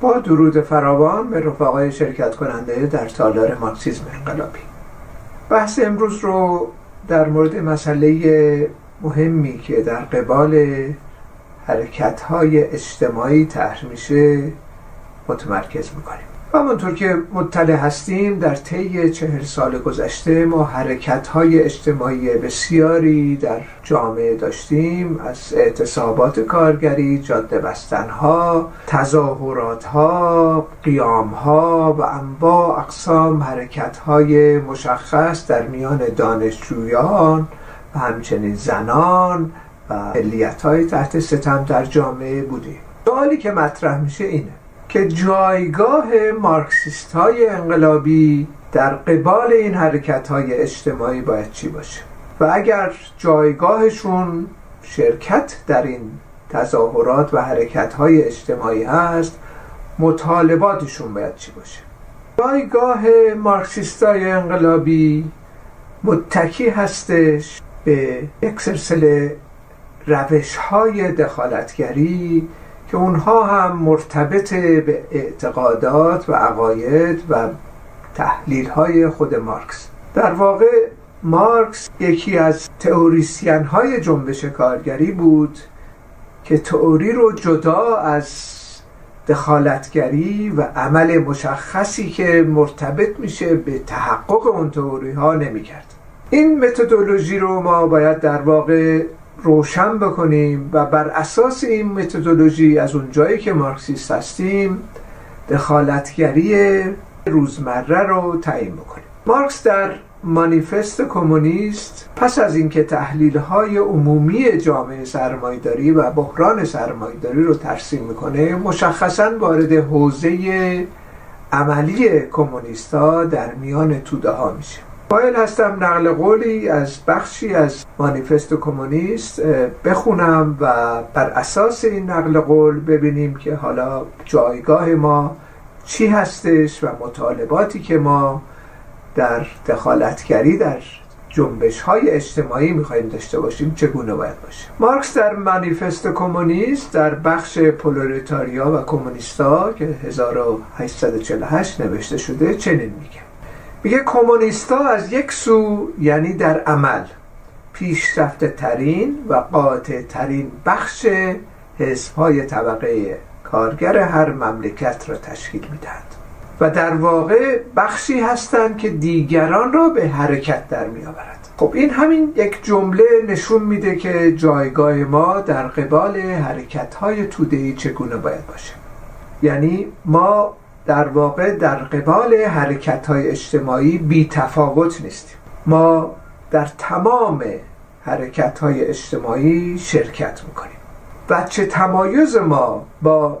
با درود فراوان به رفقای شرکت کننده در تالار مارکسیزم انقلابی. بحث امروز رو در مورد مسئله مهمی که در قبال حرکت های اجتماعی طرح میشه متمرکز می‌کنیم. همونطور که مطلع هستیم در طی چهل سال گذشته ما حرکت های اجتماعی بسیاری در جامعه داشتیم. از اعتصابات کارگری جاده بستن ها تظاهرات ها قیام ها و انواع اقسام حرکت های مشخص در میان دانشجویان و همچنین زنان و ملیت های تحت ستم در جامعه بودیم. سوالی که مطرح میشه اینه که جایگاه مارکسیست های انقلابی در قبال این حرکت های اجتماعی باید چی باشه؟ و اگر جایگاهشون شرکت در این تظاهرات و حرکت های اجتماعی هست مطالباتشون باید چی باشه؟ جایگاه مارکسیست های انقلابی متکی هستش به یک سلسله روش های دخالتگری که اونها هم مرتبط به اعتقادات و عقاید و تحلیل های خود مارکس. در واقع مارکس یکی از تئوریسین های جنبش کارگری بود که تئوری رو جدا از دخالتگری و عمل مشخصی که مرتبط میشه به تحقق اون تئوری ها نمی‌کرد. این متدولوژی رو ما باید در واقع روشن بکنیم و بر اساس این متدولوژی از اونجایی که مارکسیست هستیم دخالتگری روزمره رو تعیین بکنیم. مارکس در مانیفست کمونیست پس از اینکه تحلیل های عمومی جامعه سرمایداری و بحران سرمایداری رو ترسیم می‌کنه مشخصا وارد حوزه عملی کمونیستا در میان توده ها میشه. قائل هستم نقل قولی از بخشی از مانیفست کمونیست بخونم و بر اساس این نقل قول ببینیم که حالا جایگاه ما چی هستش و مطالباتی که ما در دخالتگری در جنبش های اجتماعی می‌خواهیم داشته باشیم چگونه باید باشه؟ مارکس در مانیفست کمونیست در بخش پولوریتاریا و کمونیستا که 1848 نوشته شده چنین میگه. میگه کمونیستا از یک سو یعنی در عمل پیشرفته ترین و قاطع ترین بخش حزب های طبقه کارگر هر مملکت را تشکیل می‌دهند و در واقع بخشی هستند که دیگران را به حرکت در میآورد. خب این همین یک جمله نشون میده که جایگاه ما در قبال حرکت های تودهی چگونه باید باشه. یعنی ما در واقع در قبال حرکت های اجتماعی بی تفاوت نیستیم. ما در تمام حرکت های اجتماعی شرکت می‌کنیم. و چه تمایز ما با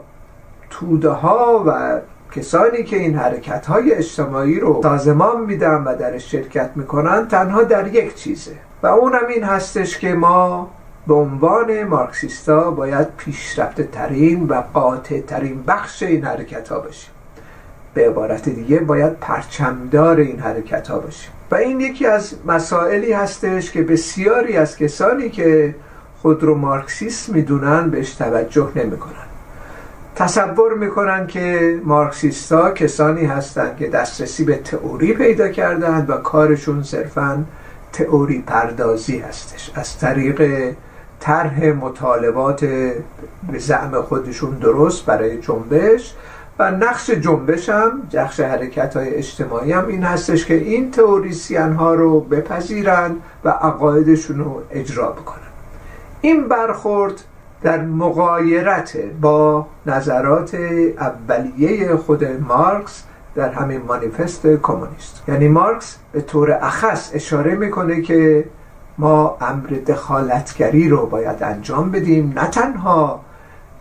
توده ها و کسانی که این حرکت های اجتماعی رو سازمان میدن و در شرکت می‌کنن تنها در یک چیزه. و اونم این هستش که ما به عنوان مارکسیستا باید پیشرفته ترین و قاطع ترین بخش این حرکت ها باشیم. به عبارت دیگه باید پرچمدار این حرکت ها باشیم و این یکی از مسائلی هستش که بسیاری از کسانی که خود رو مارکسیست می‌دونن بهش توجه نمی‌کنن. تصور می‌کنن که مارکسیستا کسانی هستند که دسترسی به تئوری پیدا کردند و کارشون صرفا تئوری پردازی هستش. از طریق طرح مطالبات به زعم خودشون درست برای جنبش و نقش جنبش هم نقش حرکت های اجتماعی هم این هستش که این تئوریسین ها رو بپذیرند و عقایدشون رو اجرا بکنن. این برخورد در مقایرت با نظرات اولیه خود مارکس در همین مانیفست کمونیست. یعنی مارکس به طور اخص اشاره می‌کنه که ما امر دخالتگری رو باید انجام بدیم نه تنها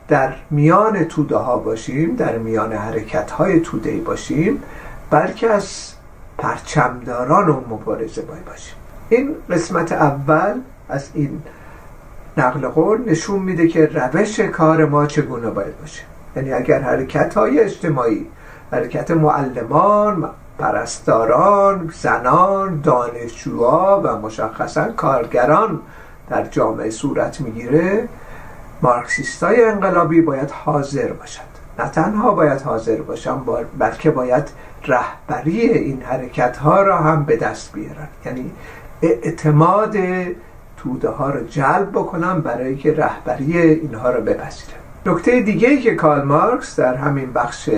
در میان توده ها باشیم در میان حرکت های توده باشیم بلکه از پرچمداران و مبارزه باید باشیم. این قسمت اول از این نقل قول نشون میده که روش کار ما چگونه باید باشه. یعنی اگر حرکت های اجتماعی حرکت معلمان پرستاران زنان دانشجوها و مشخصا کارگران در جامعه صورت می‌گیره مارکسیستای انقلابی باید حاضر باشد نه تنها باید حاضر باشن بلکه باید رهبری این حرکت ها را هم به دست بیارن یعنی اعتماد توده ها رو جلب بکنم برای که رهبری اینها رو بپذیرن نکته دیگه که کارل مارکس در همین بخش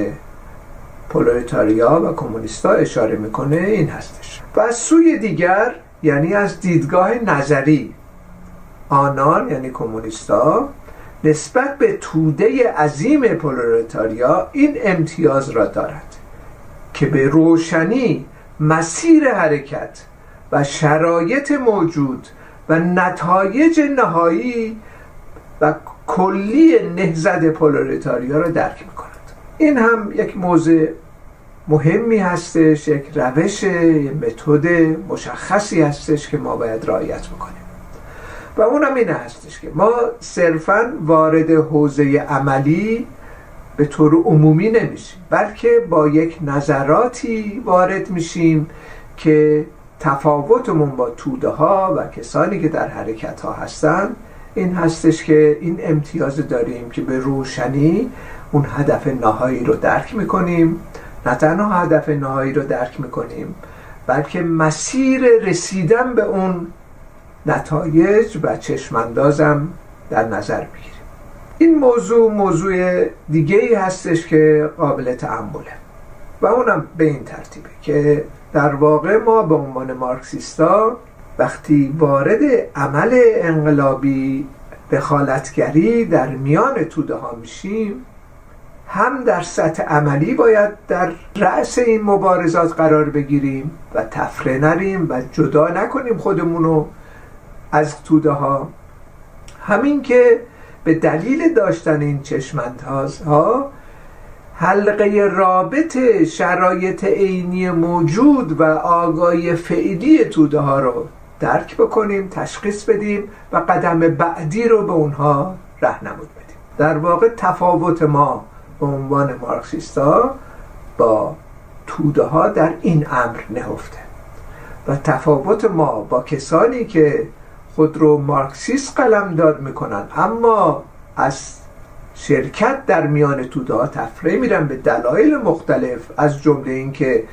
پولویتاریا و کمونیستا اشاره می‌کنه این هستش. و از سوی دیگر یعنی از دیدگاه نظری آنان یعنی کمونیستا نسبت به توده عظیم پولوریتاریا این امتیاز را دارد که به روشنی مسیر حرکت و شرایط موجود و نتایج نهایی و کلی نهزد پولوریتاریا را درک می‌کند. این هم یک موضوع مهمی هستش یک روش متد مشخصی هستش که ما باید رعایت بکنیم. و اونم این هستش که ما صرفا وارد حوزه عملی به طور عمومی نمیشیم بلکه با یک نظراتی وارد میشیم که تفاوتمون با توده ها و کسانی که در حرکت ها هستن. این هستش که این امتیاز داریم که به روشنی اون هدف نهایی رو درک می‌کنیم. نه تنها هدف نهایی رو درک می‌کنیم بلکه مسیر رسیدن به اون نتایج و چشماندازم در نظر بگیریم. این موضوع موضوع دیگه ای هستش که قابل تعمله و اونم به این ترتیبه که در واقع ما به عنوان مارکسیستا وقتی وارد عمل انقلابی دخالتگری در میان توده ها میشیم هم در سطح عملی باید در رأس این مبارزات قرار بگیریم و تفره نریم و جدا نکنیم خودمونو از توده ها همین که به دلیل داشتن این چشمندازها حلقه رابط شرایط عینی موجود و آگاهی فعلی توده ها رو درک بکنیم تشخیص بدیم و قدم بعدی رو به اونها رهنمود بدیم. در واقع تفاوت ما به عنوان مارکسیستا با توده ها در این امر نهفته. و تفاوت ما با کسانی که خود رو مارکسیست قلمداد می‌کنن. اما از شرکت در میان توده ها تفریح میرن به دلایل مختلف. از جمله اینکه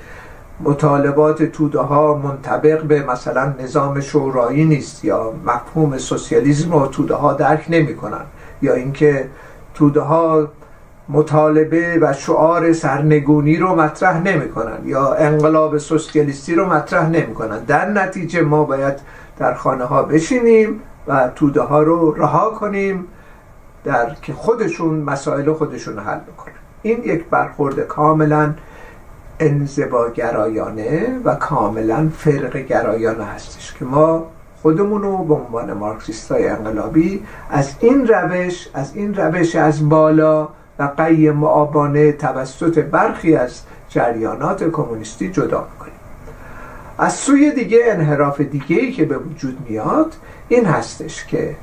مطالبات توده ها منطبق به مثلا نظام شورایی نیست یا مفهوم سوسیالیسم رو توده ها درک نمی‌کنن. یا اینکه توده ها مطالبه و شعار سرنگونی رو مطرح نمی‌کنن یا انقلاب سوسیالیستی رو مطرح نمی‌کنن. در نتیجه ما باید در خانه ها بشینیم و توده ها رو رها کنیم در که خودشون مسائل خودشون حل بکنن. این یک برخورد کاملا انزواگرایانه و کاملا فرق گرایانه هستش که ما خودمون رو به عنوان مارکسیست های انقلابی از این روش از این روش از بالا و قیم معابانه توسط برخی از جریانات کمونیستی جدا می‌کنیم. از سوی دیگه انحراف دیگه ای که به وجود میاد این هستش که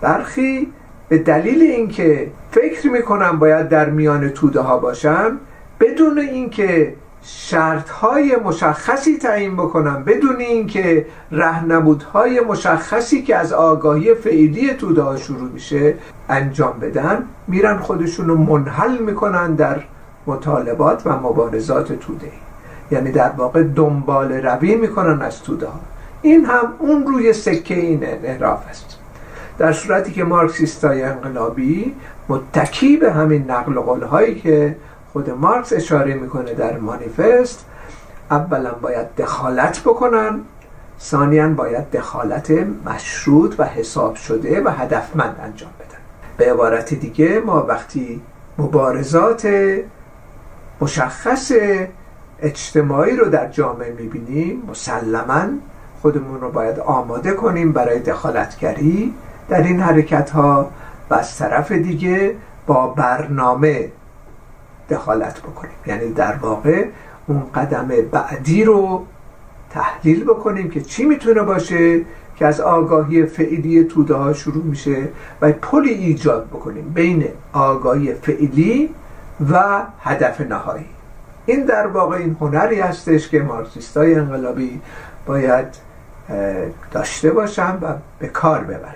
برخی به دلیل اینکه فکر می‌کنم باید در میان توده ها باشم بدون اینکه شرط های مشخصی تعیین بکنم بدون اینکه های مشخصی که از آگاهی فعلی توده ها شروع میشه انجام بدن میرن خودشون رو منحل می‌کنن در مطالبات و مبارزات توده یعنی در واقع دنبال روی می‌کنن از توده ها. این هم اون روی سکه این انحراف است. در صورتی که مارکسیستای انقلابی متکی به همین نقل قول هایی که خود مارکس اشاره می‌کنه در مانیفست اولا باید دخالت بکنن ثانیا باید دخالت مشروط و حساب شده و هدفمند انجام بدن. به عبارت دیگه ما وقتی مبارزات مشخص اجتماعی رو در جامعه می‌بینیم مسلما خودمون رو باید آماده کنیم برای دخالتگری. در این حرکت ها و از طرف دیگه با برنامه دخالت بکنیم. یعنی در واقع اون قدم بعدی رو تحلیل بکنیم که چی می‌تونه باشه که از آگاهی فعلی توده ها شروع میشه و پلی ایجاد بکنیم بین آگاهی فعلی و هدف نهایی. این در واقع این هنری هستش که مارکسیستای انقلابی باید داشته باشن و به کار ببرن.